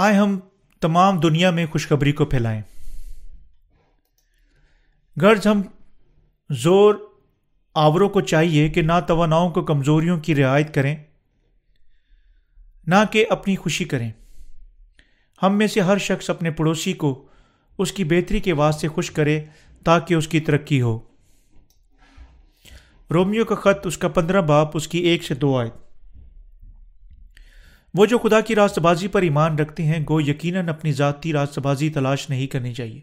آئے ہم تمام دنیا میں خوشخبری کو پھیلائیں۔ غرض ہم زور آوروں کو چاہیے کہ نہ تواناؤں کو کمزوریوں کی رعایت کریں، نہ کہ اپنی خوشی کریں۔ ہم میں سے ہر شخص اپنے پڑوسی کو اس کی بہتری کے واسطے خوش کرے تاکہ اس کی ترقی ہو۔ رومیو کا خط، اس کا پندرہ باپ، اس کی ایک سے دو آئے وہ جو خدا کی راست بازی پر ایمان رکھتے ہیں، گو یقیناً اپنی ذاتی راست بازی تلاش نہیں کرنی چاہیے۔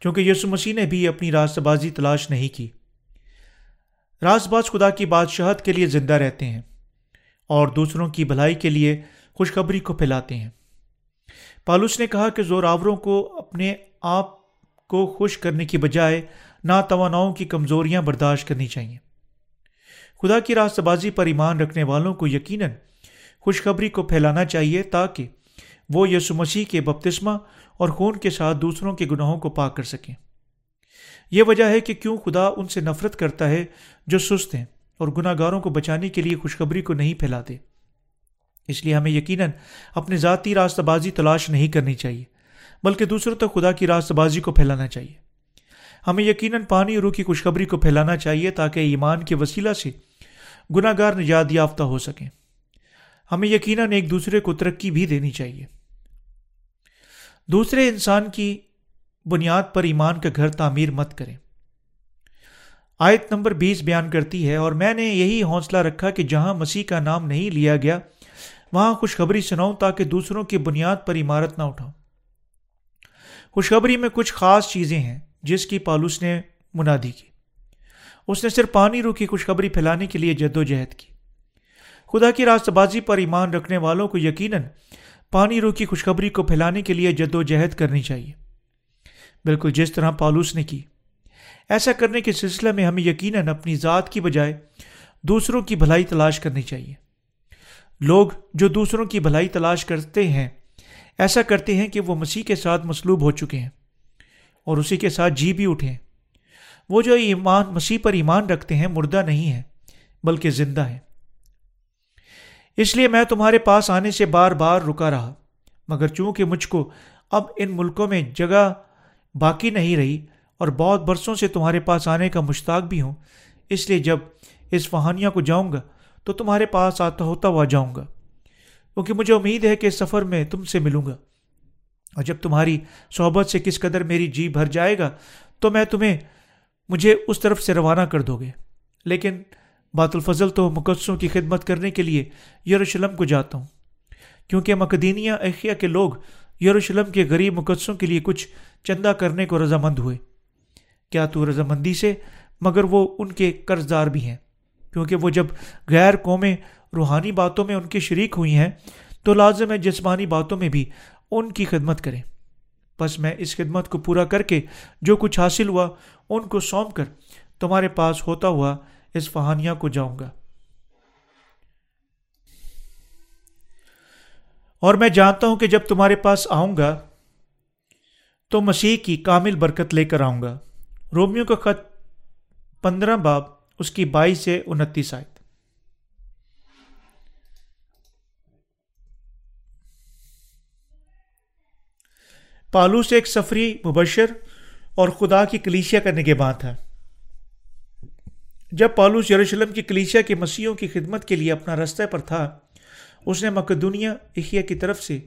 کیونکہ یسو مسیح نے بھی اپنی راست بازی تلاش نہیں کی۔ راست باز خدا کی بادشاہت کے لیے زندہ رہتے ہیں اور دوسروں کی بھلائی کے لیے خوشخبری کو پھیلاتے ہیں۔ پالوس نے کہا کہ زور آوروں کو اپنے آپ کو خوش کرنے کی بجائے ناتواناؤں کی کمزوریاں برداشت کرنی چاہیے۔ خدا کی راست بازی پر ایمان رکھنے والوں کو یقیناً خوشخبری کو پھیلانا چاہیے تاکہ وہ یسو مسیح کے بپتسمہ اور خون کے ساتھ دوسروں کے گناہوں کو پاک کر سکیں۔ یہ وجہ ہے کہ کیوں خدا ان سے نفرت کرتا ہے جو سست ہیں اور گناہ گاروں کو بچانے کے لیے خوشخبری کو نہیں پھیلاتے۔ اس لیے ہمیں یقیناً اپنے ذاتی راستہ بازی تلاش نہیں کرنی چاہیے، بلکہ دوسروں تک خدا کی راستہ بازی کو پھیلانا چاہیے۔ ہمیں یقیناً پانی اور روح کی خوشخبری کو پھیلانا چاہیے تاکہ ایمان کے وسیلہ سے گناہ گار نجات یافتہ ہو سکیں۔ ہمیں یقیناً ایک دوسرے کو ترقی بھی دینی چاہیے۔ دوسرے انسان کی بنیاد پر ایمان کا گھر تعمیر مت کریں۔ آیت نمبر بیس بیان کرتی ہے، اور میں نے یہی حوصلہ رکھا کہ جہاں مسیح کا نام نہیں لیا گیا، وہاں خوشخبری سناؤں تاکہ دوسروں کی بنیاد پر عمارت نہ اٹھاؤں۔ خوشخبری میں کچھ خاص چیزیں ہیں جس کی پالوس نے منادی کی۔ اس نے صرف پانی رو کی خوشخبری پھیلانے کے لیے جد و جہد کی۔ خدا کی راست بازی پر ایمان رکھنے والوں کو یقیناً پانی رو کی خوشخبری کو پھیلانے کے لیے جد و جہد کرنی چاہیے۔ بالکل جس طرح پالوس نے کی۔ ایسا کرنے کے سلسلے میں ہمیں یقیناً اپنی ذات کی بجائے دوسروں کی بھلائی تلاش کرنی چاہیے۔ لوگ جو دوسروں کی بھلائی تلاش کرتے ہیں، ایسا کرتے ہیں کہ وہ مسیح کے ساتھ مصلوب ہو چکے ہیں اور اسی کے ساتھ جی بھی اٹھے وہ جو ایمان، مسیح پر ایمان رکھتے ہیں، مردہ نہیں ہے بلکہ زندہ ہے اس لیے میں تمہارے پاس آنے سے بار بار رکا رہا۔ مگر چونکہ مجھ کو اب ان ملکوں میں جگہ باقی نہیں رہی اور بہت برسوں سے تمہارے پاس آنے کا مشتاق بھی ہوں، اس لیے جب اس فہانیہ کو جاؤں گا تو تمہارے پاس آتا ہوتا ہوا جاؤں گا۔ کیونکہ مجھے امید ہے کہ اس سفر میں تم سے ملوں گا۔ اور جب تمہاری صحبت سے کس قدر میری جی بھر جائے گا، تو میں تمہیں مجھے اس طرف سے روانہ کر دو گے۔ لیکن بات الفضل تو مقدسوں کی خدمت کرنے کے لیے یروشلم کو جاتا ہوں۔ کیونکہ مقدینیا احیہ کے لوگ یروشلم کے غریب مقدسوں کے لیے کچھ چندہ کرنے کو رضامند ہوئے۔ کیا تو رضامندی سے؟ مگر وہ ان کے قرض دار بھی ہیں۔ کیونکہ وہ جب غیر قومیں روحانی باتوں میں ان کی شریک ہوئی ہیں، تو لازم ہے جسمانی باتوں میں بھی ان کی خدمت کریں۔ بس میں اس خدمت کو پورا کر کے جو کچھ حاصل ہوا، ان کو سونپ کر تمہارے پاس ہوتا ہوا اس فہانیہ کو جاؤں گا۔ اور میں جانتا ہوں کہ جب تمہارے پاس آؤں گا، تو مسیح کی کامل برکت لے کر آؤں گا۔ رومیو کا خط پندرہ باب، اس کی بائیس سے انتیس آئے پالو سے ایک سفری مبشر اور خدا کی کلیشیا کرنے کے بعد تھا۔ جب پالوس یروشلم کی کلیشیا کے مسیحوں کی خدمت کے لیے اپنا رستہ پر تھا، اس نے مقدونیا اخیا کی طرف سے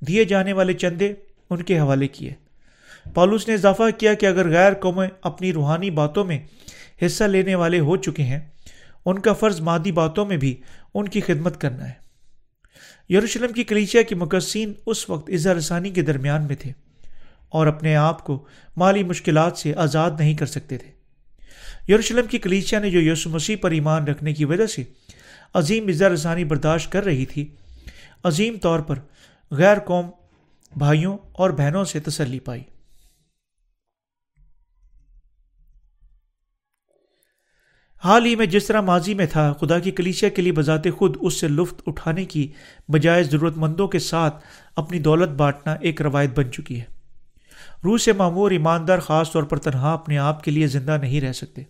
دیے جانے والے چندے ان کے حوالے کیے۔ پالوس نے اضافہ کیا کہ اگر غیر قومیں اپنی روحانی باتوں میں حصہ لینے والے ہو چکے ہیں، ان کا فرض مادی باتوں میں بھی ان کی خدمت کرنا ہے۔ یروشلم کی کلیچیا کی مقصین اس وقت اظہار رسانی کے درمیان میں تھے اور اپنے آپ کو مالی مشکلات سے آزاد نہیں کر سکتے تھے۔ یروشلم کی کلیچیا نے جو یسو مسیح پر ایمان رکھنے کی وجہ سے عظیم اظہار رسانی برداشت کر رہی تھی، عظیم طور پر غیر قوم، بھائیوں اور بہنوں سے تسلی پائی۔ حال ہی میں جس طرح ماضی میں تھا، خدا کی کلیشیا کے لیے بذات خود اس سے لطف اٹھانے کی بجائے ضرورت مندوں کے ساتھ اپنی دولت بانٹنا ایک روایت بن چکی ہے۔ روح سے معمور ایماندار خاص طور پر تنہا اپنے آپ کے لیے زندہ نہیں رہ سکتے۔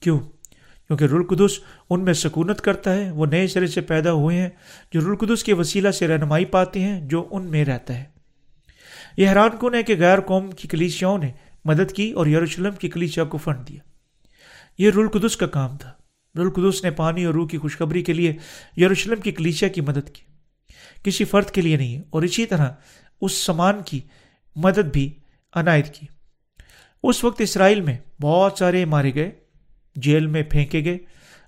کیوں؟ کیونکہ رلقدس ان میں سکونت کرتا ہے، وہ نئے سرے سے پیدا ہوئے ہیں، جو رلقدس کے وسیلہ سے رہنمائی پاتے ہیں، جو ان میں رہتا ہے۔ یہ حیران کن ہے کہ غیر قوم کی کلیسیاؤں نے مدد کی اور یروشلم کی کلیسیا کو فنڈ دیا۔ یہ رلقدس کا کام تھا۔ رلقدس نے پانی اور روح کی خوشخبری کے لیے یروشلم کی کلیسیا کی مدد کی۔ کسی فرد کے لیے نہیں، اور اسی طرح اس سامان کی مدد بھی عنایت کی۔ اس وقت اسرائیل میں بہت سارے مارے گئے، جیل میں پھینکے گئے،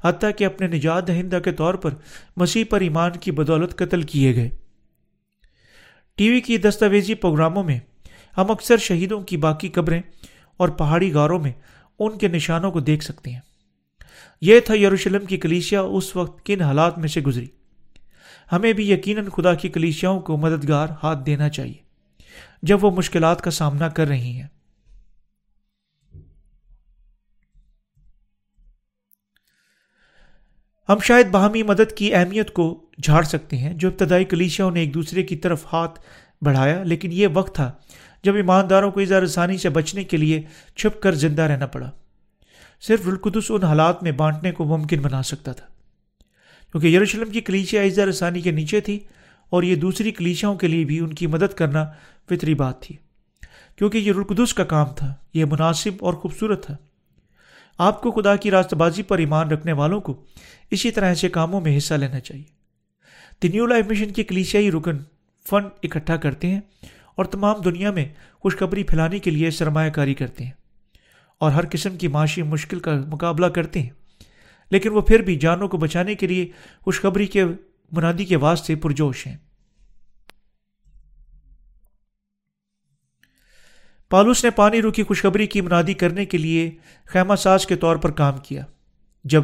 حتیٰ کہ اپنے نجات دہندہ کے طور پر مسیح پر ایمان کی بدولت قتل کیے گئے۔ ٹی وی کی دستاویزی پروگراموں میں ہم اکثر شہیدوں کی باقی قبریں اور پہاڑی غاروں میں ان کے نشانوں کو دیکھ سکتے ہیں۔ یہ تھا یروشلم کی کلیشیا اس وقت کن حالات میں سے گزری۔ ہمیں بھی یقیناً خدا کی کلیشیاؤں کو مددگار ہاتھ دینا چاہیے۔ جب وہ مشکلات کا سامنا کر رہی ہیں۔ ہم شاید باہمی مدد کی اہمیت کو جھاڑ سکتے ہیں۔ جو ابتدائی کلیشیاں نے ایک دوسرے کی طرف ہاتھ بڑھایا، لیکن یہ وقت تھا جب ایمانداروں کو اظہار رسانی سے بچنے کے لیے چھپ کر زندہ رہنا پڑا۔ صرف القدس ان حالات میں بانٹنے کو ممکن بنا سکتا تھا۔ کیونکہ یروشلم کی کلیشیا اظہار رسانی کے نیچے تھی اور یہ دوسری کلیشاؤں کے لیے بھی ان کی مدد کرنا فطری بات تھی۔ کیونکہ یہ رلقدس کا کام تھا، یہ مناسب اور خوبصورت تھا۔ آپ کو خدا کی راست بازی پر ایمان رکھنے والوں کو اسی طرح ایسے کاموں میں حصہ لینا چاہیے۔ تنیو لائف مشن کی کلیشیائی رکن فنڈ اکٹھا کرتے ہیں اور تمام دنیا میں خوشخبری پھیلانے کے لیے سرمایہ کاری کرتے ہیں اور ہر قسم کی معاشی مشکل کا مقابلہ کرتے ہیں۔ لیکن وہ پھر بھی جانوں کو بچانے کے لیے خوشخبری کے منادی کے واسطے پرجوش ہیں۔ پالوس نے پانی رو کی خوشخبری کی منادی کرنے کے لیے خیمہ ساز کے طور پر کام کیا۔ جب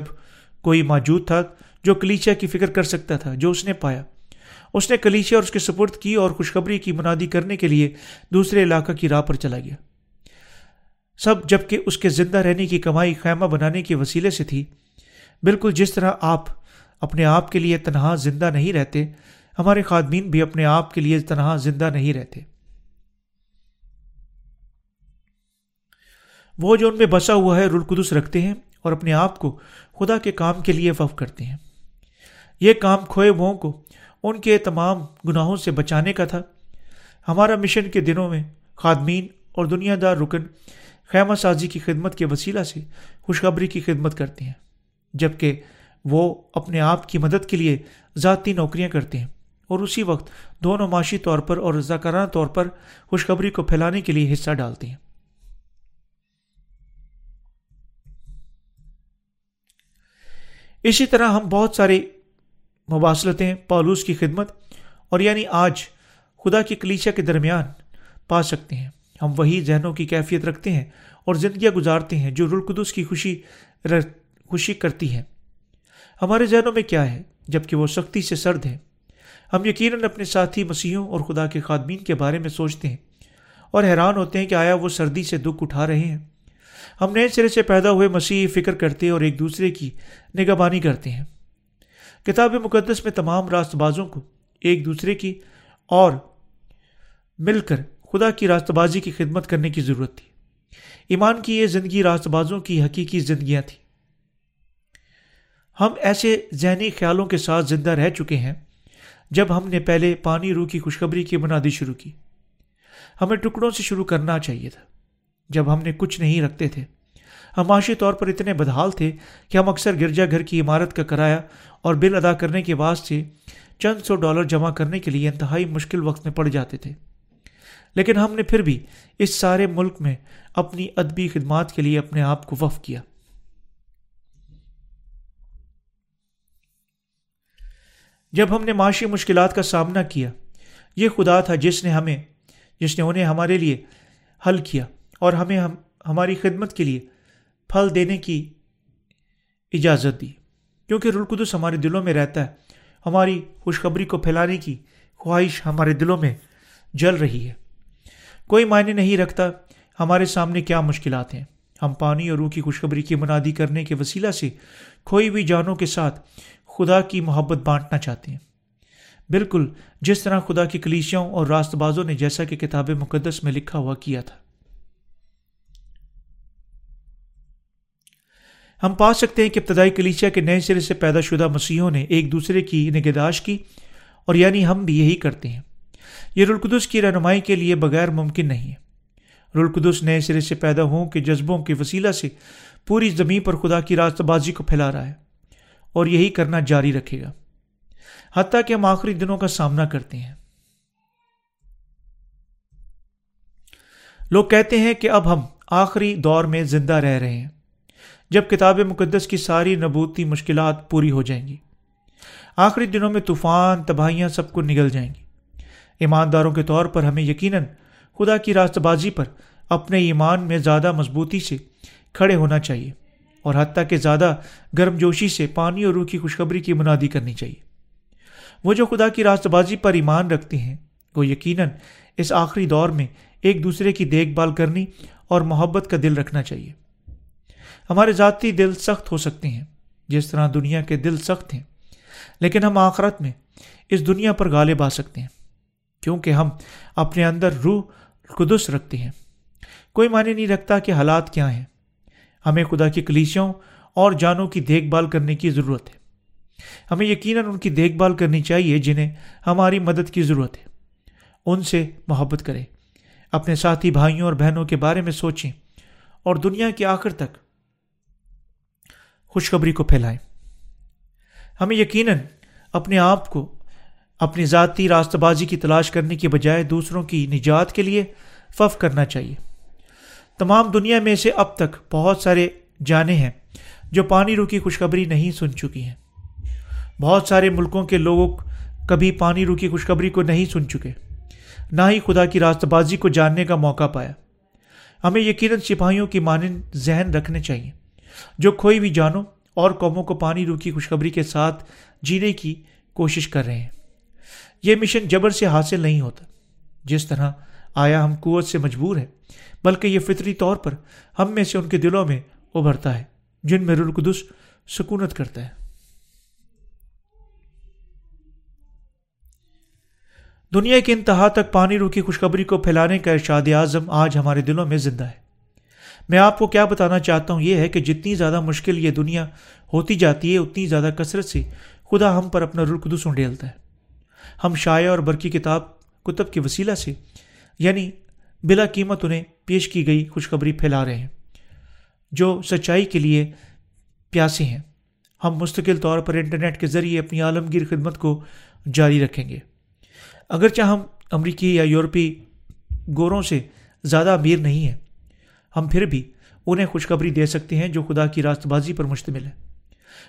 کوئی موجود تھا جو کلیچیا کی فکر کر سکتا تھا، جو اس نے پایا۔ اس نے کلیچیا اور اس کے سپرد کی اور خوشخبری کی منادی کرنے کے لیے دوسرے علاقہ کی راہ پر چلا گیا۔ سب جبکہ اس کے زندہ رہنے کی کمائی خیمہ بنانے کے وسیلے سے تھی، بالکل جس طرح آپ اپنے آپ کے لیے تنہا زندہ نہیں رہتے، ہمارے خادمین بھی اپنے آپ کے لیے تنہا زندہ نہیں رہتے۔ وہ جو ان میں بسا ہوا ہے رلقدس رکھتے ہیں اور اپنے آپ کو خدا کے کام کے لیے وف کرتے ہیں۔ یہ کام کھوئے وہ کو ان کے تمام گناہوں سے بچانے کا تھا۔ ہمارا مشن کے دنوں میں خادمین اور دنیا دار رکن خیمہ سازی کی خدمت کے وسیلہ سے خوشخبری کی خدمت کرتے ہیں جبکہ وہ اپنے آپ کی مدد کے لیے ذاتی نوکریاں کرتے ہیں۔ اور اسی وقت دونوں معاشی طور پر اور رضاکارانہ طور پر خوشخبری کو پھیلانے کے لیے حصہ ڈالتے ہیں۔ اسی طرح ہم بہت سارے مواصلتیں، پالوس کی خدمت اور یعنی آج خدا کی کلیچا کے درمیان پا سکتے ہیں۔ ہم وہی ذہنوں کی کیفیت رکھتے ہیں اور زندگیاں گزارتے ہیں جو رلقدس کی خوشی خوشی کرتی ہیں۔ ہمارے ذہنوں میں کیا ہے جبکہ وہ سختی سے سرد ہے۔ ہم یقیناً اپنے ساتھی مسیحوں اور خدا کے خادمین کے بارے میں سوچتے ہیں اور حیران ہوتے ہیں کہ آیا وہ سردی سے دکھ اٹھا رہے ہیں۔ ہم نئے سرے سے پیدا ہوئے مسیح فکر کرتے اور ایک دوسرے کی نگہبانی کرتے ہیں۔ کتاب مقدس میں تمام راست بازوں کو ایک دوسرے کی اور مل کر خدا کی راست بازی کی خدمت کرنے کی ضرورت تھی۔ ایمان کی یہ زندگی راست بازوں کی حقیقی زندگیاں تھیں۔ ہم ایسے ذہنی خیالوں کے ساتھ زندہ رہ چکے ہیں جب ہم نے پہلے پانی روح کی خوشخبری کی بنادی شروع کی۔ ہمیں ٹکڑوں سے شروع کرنا چاہیے تھا۔ جب ہم نے کچھ نہیں رکھتے تھے، ہم معاشی طور پر اتنے بدحال تھے کہ ہم اکثر گرجا گھر کی عمارت کا کرایہ اور بل ادا کرنے کے واسطے چند سو ڈالر جمع کرنے کے لیے انتہائی مشکل وقت میں پڑ جاتے تھے۔ لیکن ہم نے پھر بھی اس سارے ملک میں اپنی ادبی خدمات کے لیے اپنے آپ کو وف کیا۔ جب ہم نے معاشی مشکلات کا سامنا کیا، یہ خدا تھا جس نے ہمیں، جس نے انہیں ہمارے لیے حل کیا اور ہمیں ہم، ہماری خدمت کے لیے پھل دینے کی اجازت دی۔ کیونکہ رلقدس ہمارے دلوں میں رہتا ہے، ہماری خوشخبری کو پھیلانے کی خواہش ہمارے دلوں میں جل رہی ہے۔ کوئی معنی نہیں رکھتا ہمارے سامنے کیا مشکلات ہیں۔ ہم پانی اور روح کی خوشخبری کی منادی کرنے کے وسیلہ سے کھوئی ہوئی جانوں کے ساتھ خدا کی محبت بانٹنا چاہتے ہیں۔ بالکل، جس طرح خدا کی کلیشیوں اور راست بازوں نے جیسا کہ کتاب مقدس میں لکھا ہوا کیا تھا۔ ہم پا سکتے ہیں کہ ابتدائی کلیچیا کے نئے سرے سے پیدا شدہ مسیحوں نے ایک دوسرے کی نگہداشت کی اور یعنی ہم بھی یہی کرتے ہیں۔ یہ رلقدس کی رہنمائی کے لیے بغیر ممکن نہیں ہے۔ رلقدس نئے سرے سے پیدا ہوں کہ جذبوں کے وسیلہ سے پوری زمین پر خدا کی راستہ بازی کو پھیلا رہا ہے۔ اور یہی کرنا جاری رکھے گا۔ حتیٰ کہ ہم آخری دنوں کا سامنا کرتے ہیں۔ لوگ کہتے ہیں کہ اب ہم آخری دور میں زندہ رہ رہے ہیں، جب کتاب مقدس کی ساری نبوتی مشکلات پوری ہو جائیں گی۔ آخری دنوں میں طوفان، تباہیاں سب کو نگل جائیں گی۔ ایمانداروں کے طور پر ہمیں یقیناً خدا کی راست بازی پر اپنے ایمان میں زیادہ مضبوطی سے کھڑے ہونا چاہیے۔ اور حتیٰ کہ زیادہ گرم جوشی سے پانی اور روح کی خوشخبری کی منادی کرنی چاہیے۔ وہ جو خدا کی راست بازی پر ایمان رکھتے ہیں، وہ یقیناً اس آخری دور میں ایک دوسرے کی دیکھ بھال کرنی اور محبت کا دل رکھنا چاہیے۔ ہمارے ذاتی دل سخت ہو سکتے ہیں، جس طرح دنیا کے دل سخت ہیں، لیکن ہم آخرت میں اس دنیا پر غالب آ سکتے ہیں، کیونکہ ہم اپنے اندر روح قدس رکھتے ہیں۔ کوئی معنی نہیں رکھتا کہ حالات کیا ہیں۔ ہمیں خدا کی کلیسیوں اور جانوں کی دیکھ بھال کرنے کی ضرورت ہے۔ ہمیں یقیناً ان کی دیکھ بھال کرنی چاہیے جنہیں ہماری مدد کی ضرورت ہے۔ ان سے محبت کریں۔ اپنے ساتھی بھائیوں اور بہنوں کے بارے میں سوچیں اور دنیا کے آخر تک خوشخبری کو پھیلائیں۔ ہمیں یقیناً اپنے آپ کو اپنی ذاتی راست بازی کی تلاش کرنے کی بجائے دوسروں کی نجات کے لیے فف کرنا چاہیے۔ تمام دنیا میں سے اب تک بہت سارے جانے ہیں جو پانی رو کی خوشخبری نہیں سن چکی ہیں۔ بہت سارے ملکوں کے لوگوں کبھی پانی رو کی خوشخبری کو نہیں سن چکے۔ نہ ہی خدا کی راست بازی کو جاننے کا موقع پایا۔ ہمیں یقیناً سپاہیوں کی مانند ذہن رکھنے چاہیے۔ جو کوئی بھی جانو اور قوموں کو پانی رو کی خوشخبری کے ساتھ جینے کی کوشش کر رہے ہیں۔ یہ مشن جبر سے حاصل نہیں ہوتا۔ جس طرح آیا ہم قوت سے مجبور ہیں بلکہ یہ فطری طور پر ہم میں سے ان کے دلوں میں ابھرتا ہے، جن میں رلقدس سکونت کرتا ہے۔ دنیا کے انتہا تک پانی روکی خوشخبری کو پھیلانے کا ارشاد اعظم آج ہمارے دلوں میں زندہ ہے۔ میں آپ کو کیا بتانا چاہتا ہوں یہ ہے کہ جتنی زیادہ مشکل یہ دنیا ہوتی جاتی ہے، اتنی زیادہ کثرت سے خدا ہم پر اپنا رلقدس انڈیلتا ہے۔ ہم شائع اور برقی کتاب، کتب کے وسیلہ سے یعنی بلا قیمت انہیں پیش کی گئی خوشخبری پھیلا رہے ہیں۔ جو سچائی کے لیے پیاسے ہیں۔ ہم مستقل طور پر انٹرنیٹ کے ذریعے اپنی عالمگیر خدمت کو جاری رکھیں گے۔ اگرچہ ہم امریکی یا یورپی گوروں سے زیادہ امیر نہیں ہیں، ہم پھر بھی انہیں خوشخبری دے سکتے ہیں جو خدا کی راست بازی پر مشتمل ہے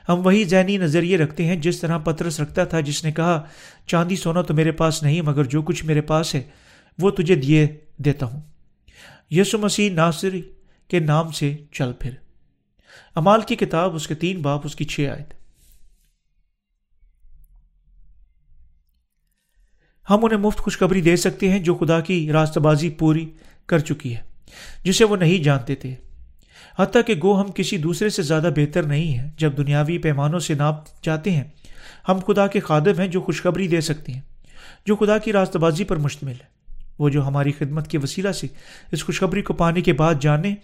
ہم وہی ذہنی نظریے رکھتے ہیں جس طرح پترس رکھتا تھا، جس نے کہا، چاندی سونا تو میرے پاس نہیں، مگر جو کچھ میرے پاس ہے، وہ تجھے دیے دیتا ہوں۔ یسو مسیح ناصری کے نام سے چل پھر۔ امال کی کتاب اس کے تین باپ، اس کی چھ آئے ہم انہیں مفت خوشخبری دے سکتے ہیں جو خدا کی راست بازی پوری کر چکی ہے، جسے وہ نہیں جانتے تھے۔ حتیٰ کہ گو ہم کسی دوسرے سے زیادہ بہتر نہیں ہیں۔ جب دنیاوی پیمانوں سے ناپ جاتے ہیں، ہم خدا کے خادم ہیں جو خوشخبری دے سکتے ہیں، جو خدا کی راست بازی پر مشتمل ہے۔ وہ جو ہماری خدمت کے وسیلہ سے اس خوشخبری کو پانے کے بعد جانے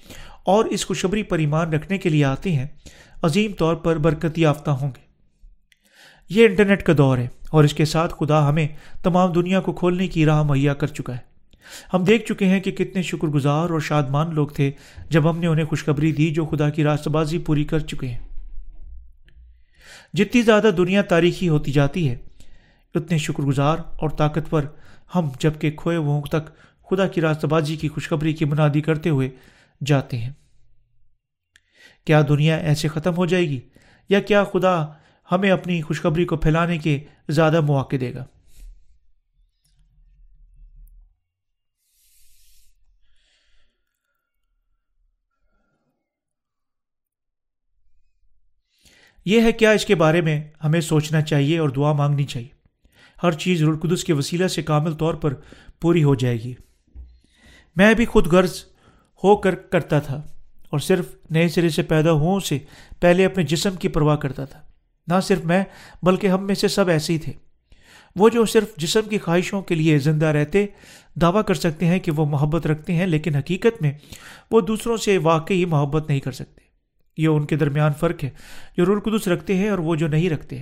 اور اس خوشخبری پر ایمان رکھنے کے لیے آتے ہیں، عظیم طور پر برکت یافتہ ہوں گے۔ یہ انٹرنیٹ کا دور ہے اور اس کے ساتھ خدا ہمیں تمام دنیا کو کھولنے کی راہ مہیا کر چکا ہے۔ ہم دیکھ چکے ہیں کہ کتنے شکر گزار اور شادمان لوگ تھے جب ہم نے انہیں خوشخبری دی جو خدا کی راست بازی پوری کر چکے ہیں۔ جتنی زیادہ دنیا تاریخی ہوتی جاتی ہے اتنے شکر گزار اور طاقتور۔ ہم جبکہ کھوئے وہ تک خدا کی راست بازی کی خوشخبری کی منادی کرتے ہوئے جاتے ہیں۔ کیا دنیا ایسے ختم ہو جائے گی؟ یا کیا خدا ہمیں اپنی خوشخبری کو پھیلانے کے زیادہ مواقع دے گا؟ یہ ہے کیا اس کے بارے میں ہمیں سوچنا چاہیے اور دعا مانگنی چاہیے۔ ہر چیز رلقدس کے وسیلہ سے کامل طور پر پوری ہو جائے گی۔ میں بھی خود غرض ہو کر کرتا تھا اور صرف نئے سرے سے پیدا ہوں سے پہلے اپنے جسم کی پرواہ کرتا تھا۔ نہ صرف میں، بلکہ ہم میں سے سب ایسے ہی تھے۔ وہ جو صرف جسم کی خواہشوں کے لیے زندہ رہتے، دعویٰ کر سکتے ہیں کہ وہ محبت رکھتے ہیں، لیکن حقیقت میں وہ دوسروں سے واقعی محبت نہیں کر سکتے۔ یہ ان کے درمیان فرق ہے جو رول قدس رکھتے ہیں اور وہ جو نہیں رکھتے۔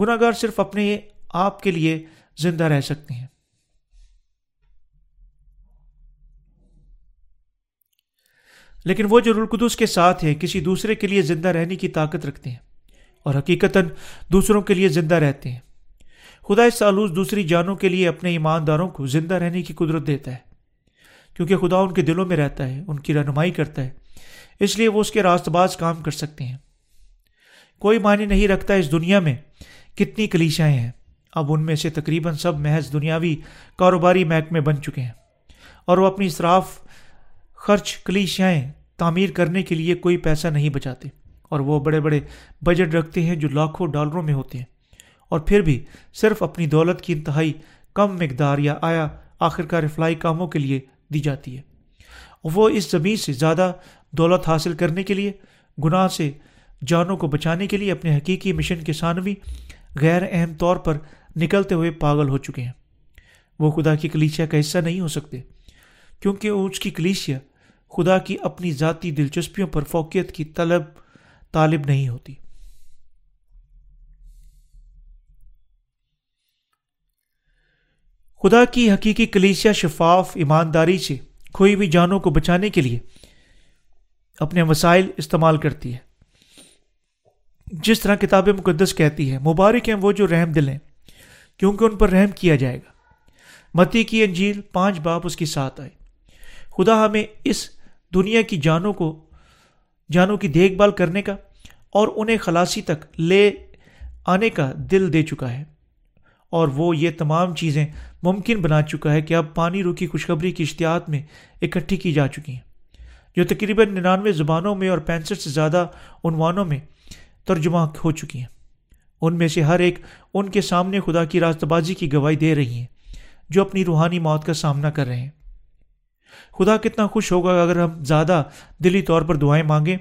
گناہ گار صرف اپنے آپ کے لیے زندہ رہ سکتے ہیں۔ لیکن وہ جو رلقدس کے ساتھ ہیں، کسی دوسرے کے لیے زندہ رہنے کی طاقت رکھتے ہیں اور حقیقت دوسروں کے لیے زندہ رہتے ہیں۔ خدا سالوس دوسری جانوں کے لیے اپنے ایمانداروں کو زندہ رہنے کی قدرت دیتا ہے، کیونکہ خدا ان کے دلوں میں رہتا ہے، ان کی رہنمائی کرتا ہے، اس لیے وہ اس کے راست باز کام کر سکتے ہیں۔ کوئی معنی نہیں رکھتا اس دنیا میں کتنی کلیشائیں ہیں۔ اب ان میں سے تقریباً سب محض دنیاوی کاروباری محکمے بن چکے ہیں اور وہ اپنی صراف خرچ کلیشائیں تعمیر کرنے کے لیے کوئی پیسہ نہیں بچاتے اور وہ بڑے بڑے بجٹ رکھتے ہیں جو لاکھوں ڈالروں میں ہوتے ہیں اور پھر بھی صرف اپنی دولت کی انتہائی کم مقدار یا آیا آخرکار افلائی کاموں کے لیے دی جاتی ہے۔ وہ اس زمین سے زیادہ دولت حاصل کرنے کے لیے، گناہ سے جانوں کو بچانے کے لیے اپنے حقیقی مشن کے ثانوی غیر اہم طور پر نکلتے ہوئے پاگل ہو چکے ہیں۔ وہ خدا کی کلیشیا کا حصہ نہیں ہو سکتے، کیونکہ اس کی کلیشیا خدا کی اپنی ذاتی دلچسپیوں پر فوقیت کی طلب، طالب نہیں ہوتی۔ خدا کی حقیقی کلیسیا شفاف، ایمانداری سے کوئی بھی جانوں کو بچانے کے لیے اپنے وسائل استعمال کرتی ہے۔ جس طرح کتاب مقدس کہتی ہے، مبارک ہیں وہ جو رحم دل ہیں۔ کیونکہ ان پر رحم کیا جائے گا۔ متی کی انجیل پانچ باپ اس کی ساتھ آئے۔ خدا ہمیں اس دنیا کی جانوں کو، جانوں کی دیکھ بھال کرنے کا اور انہیں خلاصی تک لے آنے کا دل دے چکا ہے۔ اور وہ یہ تمام چیزیں ممکن بنا چکا ہے کہ اب پانی روکی خوشخبری کی اشتہات میں اکٹھی کی جا چکی ہیں۔ جو تقریباً ننانوے زبانوں میں اور پینسٹھ سے زیادہ عنوانوں میں ترجمہ ہو چکی ہیں۔ ان میں سے ہر ایک ان کے سامنے خدا کی راست بازی کی گواہی دے رہی ہیں، جو اپنی روحانی موت کا سامنا کر رہے ہیں۔ خدا کتنا خوش ہوگا اگر ہم زیادہ دلی طور پر دعائیں مانگیں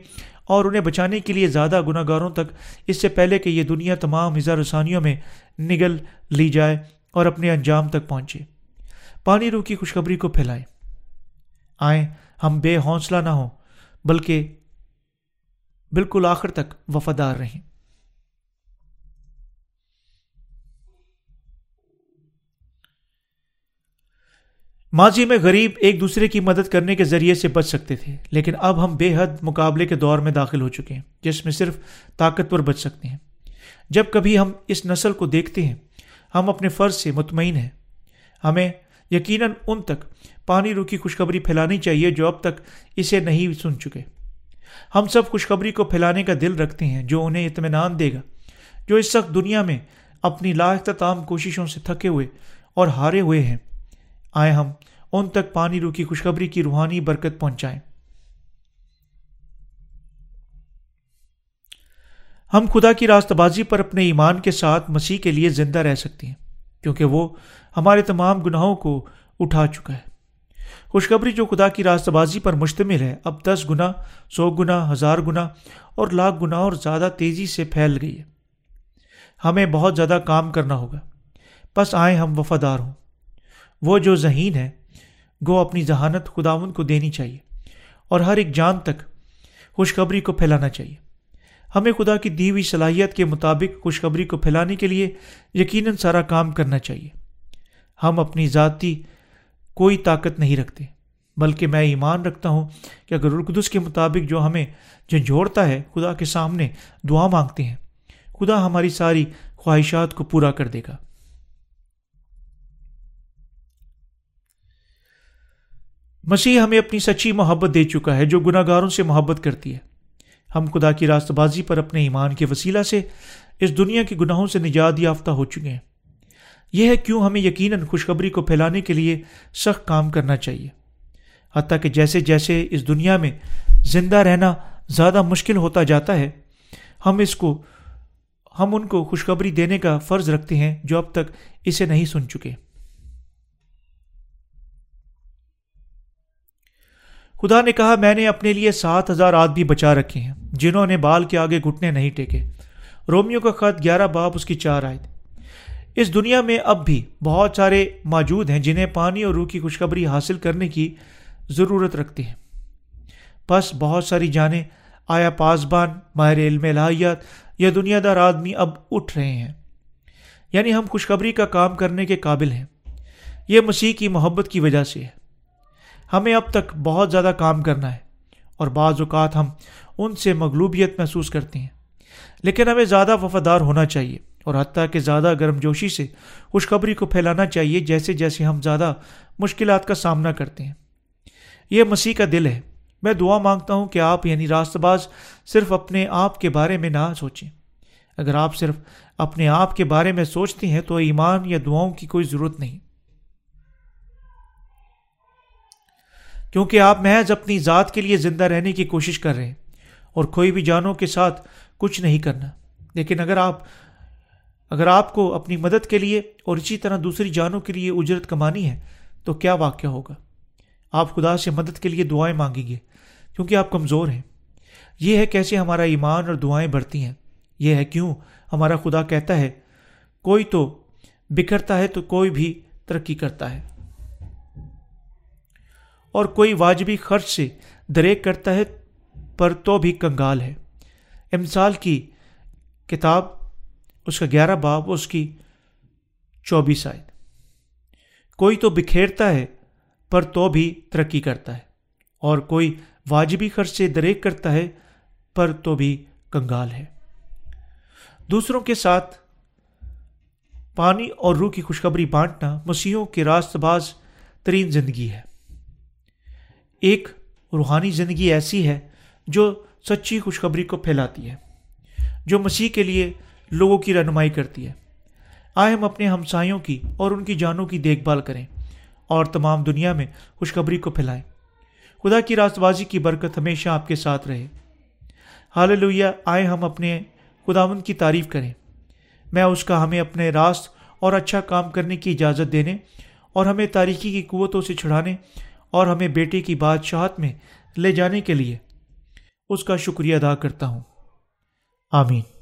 اور انہیں بچانے کے لیے زیادہ گناہ گاروں تک اس سے پہلے کہ یہ دنیا تمام ہزار رسانیوں میں نگل لی جائے اور اپنے انجام تک پہنچے۔ پانی روح کی خوشخبری کو پھیلائیں۔ آئیں، ہم بے حوصلہ نہ ہوں، بلکہ بالکل آخر تک وفادار رہیں۔ ماضی میں غریب ایک دوسرے کی مدد کرنے کے ذریعے سے بچ سکتے تھے، لیکن اب ہم بے حد مقابلے کے دور میں داخل ہو چکے ہیں، جس میں صرف طاقتور بچ سکتے ہیں۔ جب کبھی ہم اس نسل کو دیکھتے ہیں، ہم اپنے فرض سے مطمئن ہیں۔ ہمیں یقیناً ان تک پانی روکی خوشخبری پھیلانی چاہیے جو اب تک اسے نہیں سن چکے۔ ہم سب خوشخبری کو پھیلانے کا دل رکھتے ہیں جو انہیں اطمینان دے گا، جو اس وقت دنیا میں اپنی لاختتام کوششوں سے تھکے ہوئے اور ہارے ہوئے ہیں۔ آئے ہم، ان تک پانی رو کی خوشخبری کی روحانی برکت پہنچائیں۔ ہم خدا کی راست بازی پر اپنے ایمان کے ساتھ مسیح کے لیے زندہ رہ سکتے ہیں، کیونکہ وہ ہمارے تمام گناہوں کو اٹھا چکا ہے۔ خوشخبری جو خدا کی راست بازی پر مشتمل ہے، اب دس گنا، سو گنا، ہزار گنا اور لاکھ گنا اور زیادہ تیزی سے پھیل گئی ہے۔ ہمیں بہت زیادہ کام کرنا ہوگا۔ بس آئیں ہم وفادار ہوں۔ وہ جو ذہین ہے، گو اپنی ذہانت خداون کو دینی چاہیے اور ہر ایک جان تک خوشخبری کو پھیلانا چاہیے۔ ہمیں خدا کی دی ہوئی صلاحیت کے مطابق خوشخبری کو پھیلانے کے لیے یقیناً سارا کام کرنا چاہیے۔ ہم اپنی ذاتی کوئی طاقت نہیں رکھتے، بلکہ میں ایمان رکھتا ہوں کہ اگر القدس کے مطابق جو ہمیں جھنجھوڑتا ہے، خدا کے سامنے دعا مانگتے ہیں، خدا ہماری ساری خواہشات کو پورا کر دے گا۔ مسیح ہمیں اپنی سچی محبت دے چکا ہے جو گناہ گاروں سے محبت کرتی ہے۔ ہم خدا کی راست بازی پر اپنے ایمان کے وسیلہ سے اس دنیا کے گناہوں سے نجات یافتہ ہو چکے ہیں۔ یہ ہے کیوں ہمیں یقیناً خوشخبری کو پھیلانے کے لیے سخت کام کرنا چاہیے۔ حتیٰ کہ جیسے جیسے اس دنیا میں زندہ رہنا زیادہ مشکل ہوتا جاتا ہے، ہم اس کو، ہم ان کو خوشخبری دینے کا فرض رکھتے ہیں جو اب تک اسے نہیں سن چکے۔ خدا نے کہا، میں نے اپنے لیے سات ہزار آدمی بچا رکھے ہیں، جنہوں نے بال کے آگے گھٹنے نہیں ٹیکے۔ رومیو کا خط گیارہ باپ، اس کی چار آئے تھے اس دنیا میں اب بھی بہت سارے موجود ہیں جنہیں پانی اور روح کی خوشخبری حاصل کرنے کی ضرورت رکھتے ہیں۔ بس بہت ساری جانیں، آیا پاسبان، ماہر علم الہیات، یا دنیا دار آدمی اب اٹھ رہے ہیں۔ یعنی ہم خوشخبری کا کام کرنے کے قابل ہیں۔ یہ مسیح کی محبت کی وجہ سے ہے۔ ہمیں اب تک بہت زیادہ کام کرنا ہے اور بعض اوقات ہم ان سے مغلوبیت محسوس کرتے ہیں۔ لیکن ہمیں زیادہ وفادار ہونا چاہیے اور حتیٰ کہ زیادہ گرم جوشی سے خوشخبری کو پھیلانا چاہیے جیسے جیسے ہم زیادہ مشکلات کا سامنا کرتے ہیں۔ یہ مسیح کا دل ہے۔ میں دعا مانگتا ہوں کہ آپ یعنی راست باز صرف اپنے آپ کے بارے میں نہ سوچیں۔ اگر آپ صرف اپنے آپ کے بارے میں سوچتے ہیں تو ایمان یا دعاؤں کی کوئی ضرورت نہیں۔ کیونکہ آپ محض اپنی ذات کے لیے زندہ رہنے کی کوشش کر رہے ہیں اور کوئی بھی جانوں کے ساتھ کچھ نہیں کرنا۔ لیکن اگر آپ اگر آپ کو اپنی مدد کے لیے اور اسی طرح دوسری جانوں کے لیے اجرت کمانی ہے، تو کیا واقعہ ہوگا؟ آپ خدا سے مدد کے لیے دعائیں مانگیں گے، کیونکہ آپ کمزور ہیں۔ یہ ہے کیسے ہمارا ایمان اور دعائیں بڑھتی ہیں۔ یہ ہے کیوں ہمارا خدا کہتا ہے، کوئی تو بکھرتا ہے تو کوئی بھی ترقی کرتا ہے۔ اور کوئی واجبی خرچ سے دریک کرتا ہے پر تو بھی کنگال ہے۔ امسال کی کتاب، اس کا گیارہ باب، اس کی چوبیس آئے کوئی تو بکھیرتا ہے پر تو بھی ترقی کرتا ہے، اور کوئی واجبی خرچ سے دریک کرتا ہے پر تو بھی کنگال ہے۔ دوسروں کے ساتھ پانی اور روح کی خوشخبری بانٹنا مسیحوں کے راست باز ترین زندگی ہے۔ ایک روحانی زندگی ایسی ہے جو سچی خوشخبری کو پھیلاتی ہے، جو مسیح کے لیے لوگوں کی رہنمائی کرتی ہے۔ آئے ہم اپنے ہمسایوں کی اور ان کی جانوں کی دیکھ بھال کریں اور تمام دنیا میں خوشخبری کو پھیلائیں۔ خدا کی راست بازی کی برکت ہمیشہ آپ کے ساتھ رہے۔ حال لوہیا آئے ہم اپنے خداون کی تعریف کریں۔ میں اس کا ہمیں اپنے راست اور اچھا کام کرنے کی اجازت دینے اور ہمیں تاریخی کی قوتوں سے چھڑانے اور ہمیں بیٹے کی بادشاہت میں لے جانے کے لیے اس کا شکریہ ادا کرتا ہوں۔ آمین۔